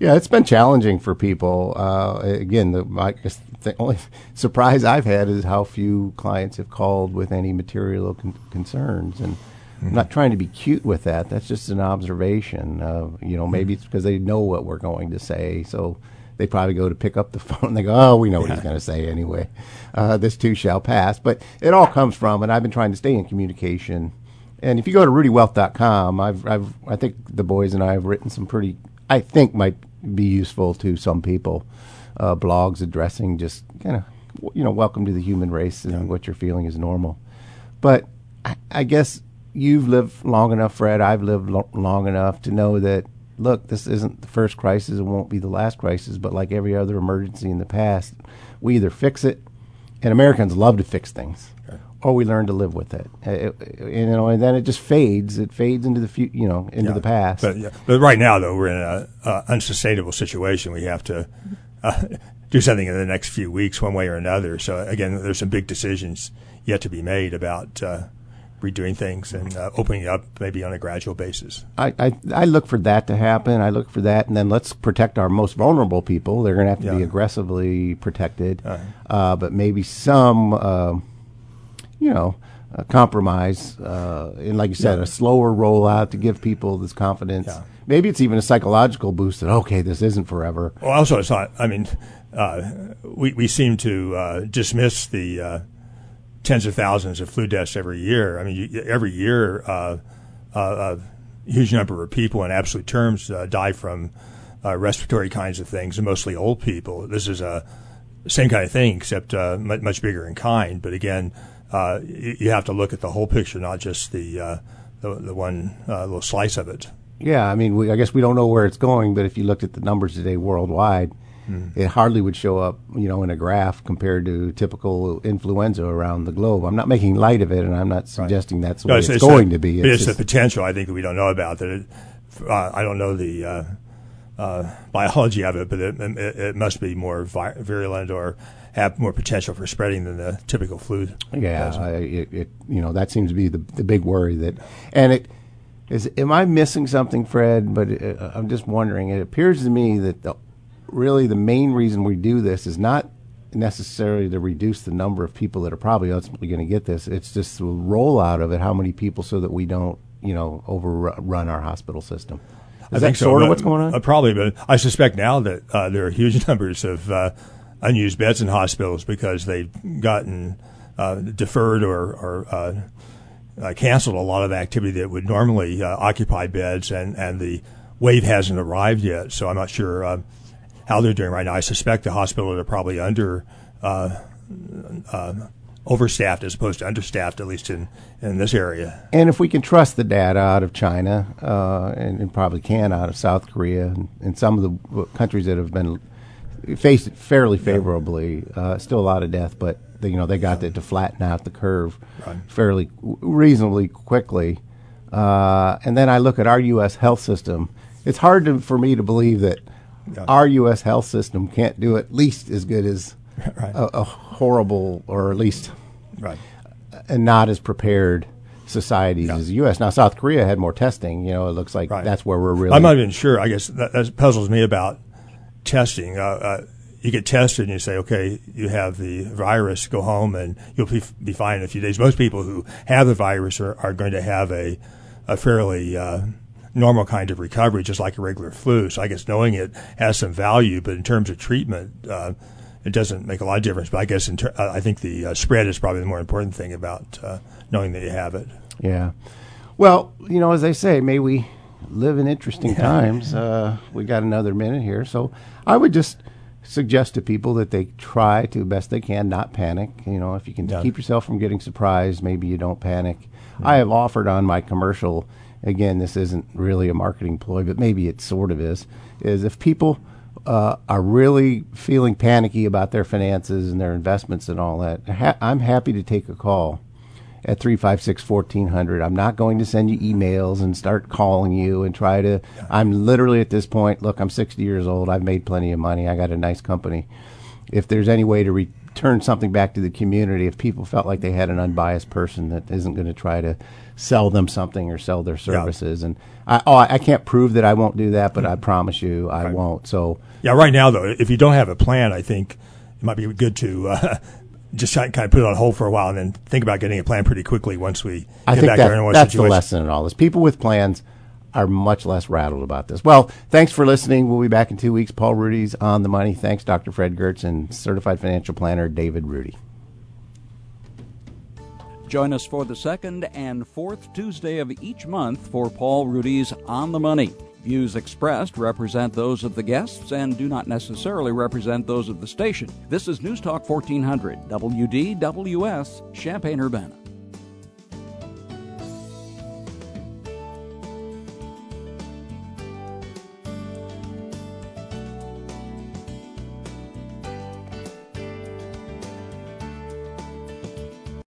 Yeah, it's been challenging for people. Uh, again, the, I guess the only surprise I've had is how few clients have called with any material con- concerns. And I'm not trying to be cute with that. That's just an observation. Uh, you know, maybe it's because they know what we're going to say. So they probably go to pick up the phone and they go, oh, we know what he's going to say anyway. Uh, this too shall pass. But it all comes from, and I've been trying to stay in communication. And if you go to ruediwealth.com, I've, I've, I think the boys and I have written some pretty, I think might be useful to some people, uh, blogs addressing just kind of, you know, welcome to the human race and what you're feeling is normal. But I, I guess you've lived long enough, Fred. I've lived lo- long enough to know that look, this isn't the first crisis. It won't be the last crisis. But like every other emergency in the past, we either fix it, and Americans love to fix things, or we learn to live with it. Uh, it- you know, and then it just fades. It fades into the fu- you know, into Yeah. the past. But, yeah. but right now, though, we're in a uh, unsustainable situation. We have to uh, do something in the next few weeks, one way or another. So again, there's some big decisions yet to be made about uh, redoing things and uh, opening up maybe on a gradual basis. I, I I look for that to happen. I look for that, and then let's protect our most vulnerable people. They're going to have to be aggressively protected, Uh-huh. uh, but maybe some, uh, you know, a compromise, uh, and like you said, a slower rollout to give people this confidence. Yeah. Maybe it's even a psychological boost that okay, this isn't forever. Well, also, not. I mean, uh, we we seem to uh, dismiss the uh, tens of thousands of flu deaths every year. I mean, you, every year, uh, uh, a huge number of people, in absolute terms, uh, die from uh, respiratory kinds of things, mostly old people. This is a same kind of thing, except uh, much, bigger in kind. But again, uh, you, you have to look at the whole picture, not just the the, the one little slice of it. Yeah, I mean, we, I guess we don't know where it's going, but if you looked at the numbers today worldwide, Mm-hmm. it hardly would show up, you know, in a graph compared to typical influenza around the globe. I'm not making light of it, and I'm not suggesting that's the way it's, going the, to be. but It's, just- the potential I think that we don't know about. That it, uh, I don't know the uh, uh, biology of it, but it, it, it must be more vi- virulent or have more potential for spreading than the typical flu. Yeah. I, it, it you know that seems to be the the big worry that, and it is. Am I missing something, Fred? But uh, I'm just wondering. It appears to me that the really the main reason we do this is not necessarily to reduce the number of people that are probably ultimately going to get this. It's just the rollout of it. How many people so that we don't you know overrun our hospital system. Is I that think so, sort of but- what's going on? Uh, probably, but I suspect now that uh, there are huge numbers of uh, unused beds in hospitals because they've gotten uh, deferred or, or uh, uh, canceled a lot of activity that would normally uh, occupy beds, and, and the wave hasn't arrived yet. So I'm not sure uh, how they're doing right now. I suspect the hospitals are probably under. Uh, uh, overstaffed as opposed to understaffed, at least in, in this area. And if we can trust the data out of China, uh, and, and probably can out of South Korea and, and some of the countries that have been faced fairly favorably, uh, still a lot of death, but they, you know they got it to flatten out the curve Right. fairly reasonably quickly. Uh, and then I look at our U.S. health system. It's hard to, for me to believe that Yeah. our U.S. health system can't do at least as good as right. a, a, horrible, or at least right. and not as prepared societies yeah. as the U.S. Now, South Korea had more testing. You know, it looks like right. that's where we're really. I'm not even sure. I guess that, that puzzles me about testing. Uh, uh, you get tested and you say, okay, you have the virus, go home and you'll be, be fine in a few days. Most people who have the virus are, are going to have a, a fairly uh, normal kind of recovery, just like a regular flu. So I guess knowing it has some value, but in terms of treatment, uh, it doesn't make a lot of difference. But I guess ter- I think the uh, spread is probably the more important thing about uh, knowing that you have it. Yeah. Well, you know, as I say, may we live in interesting yeah. times. Uh, we got another minute here, so I would just suggest to people that they try to best they can not panic. You know, if you can yeah. keep yourself from getting surprised, maybe you don't panic. Mm-hmm. I have offered on my commercial. Again, this isn't really a marketing ploy, but maybe it sort of is. Is if people uh, are really feeling panicky about their finances and their investments and all that, ha- I'm happy to take a call at 356 1400. I'm not going to send you emails and start calling you and try to. I'm literally at this point, look, I'm 60 years old. I've made plenty of money. I got a nice company. If there's any way to return something back to the community, if people felt like they had an unbiased person that isn't going to try to sell them something or sell their services, yeah. and I, oh, I can't prove that I won't do that, but I mm-hmm. promise you I right. won't. So yeah, right now though, if you don't have a plan, I think it might be good to uh, just kind of put it on hold for a while and then think about getting a plan pretty quickly once we I get think back that, there. That's situation. the lesson in all this. People with plans are much less rattled about this. Well, thanks for listening. We'll be back in two weeks. Paul Ruedi's on the money. Thanks, Dr. Fred Giertz and certified financial planner David Ruedi. Join us for the second and fourth Tuesday of each month for Paul Ruedi's On the Money. Views expressed represent those of the guests and do not necessarily represent those of the station. This is News Talk 1400, WDWS, Champaign Urbana.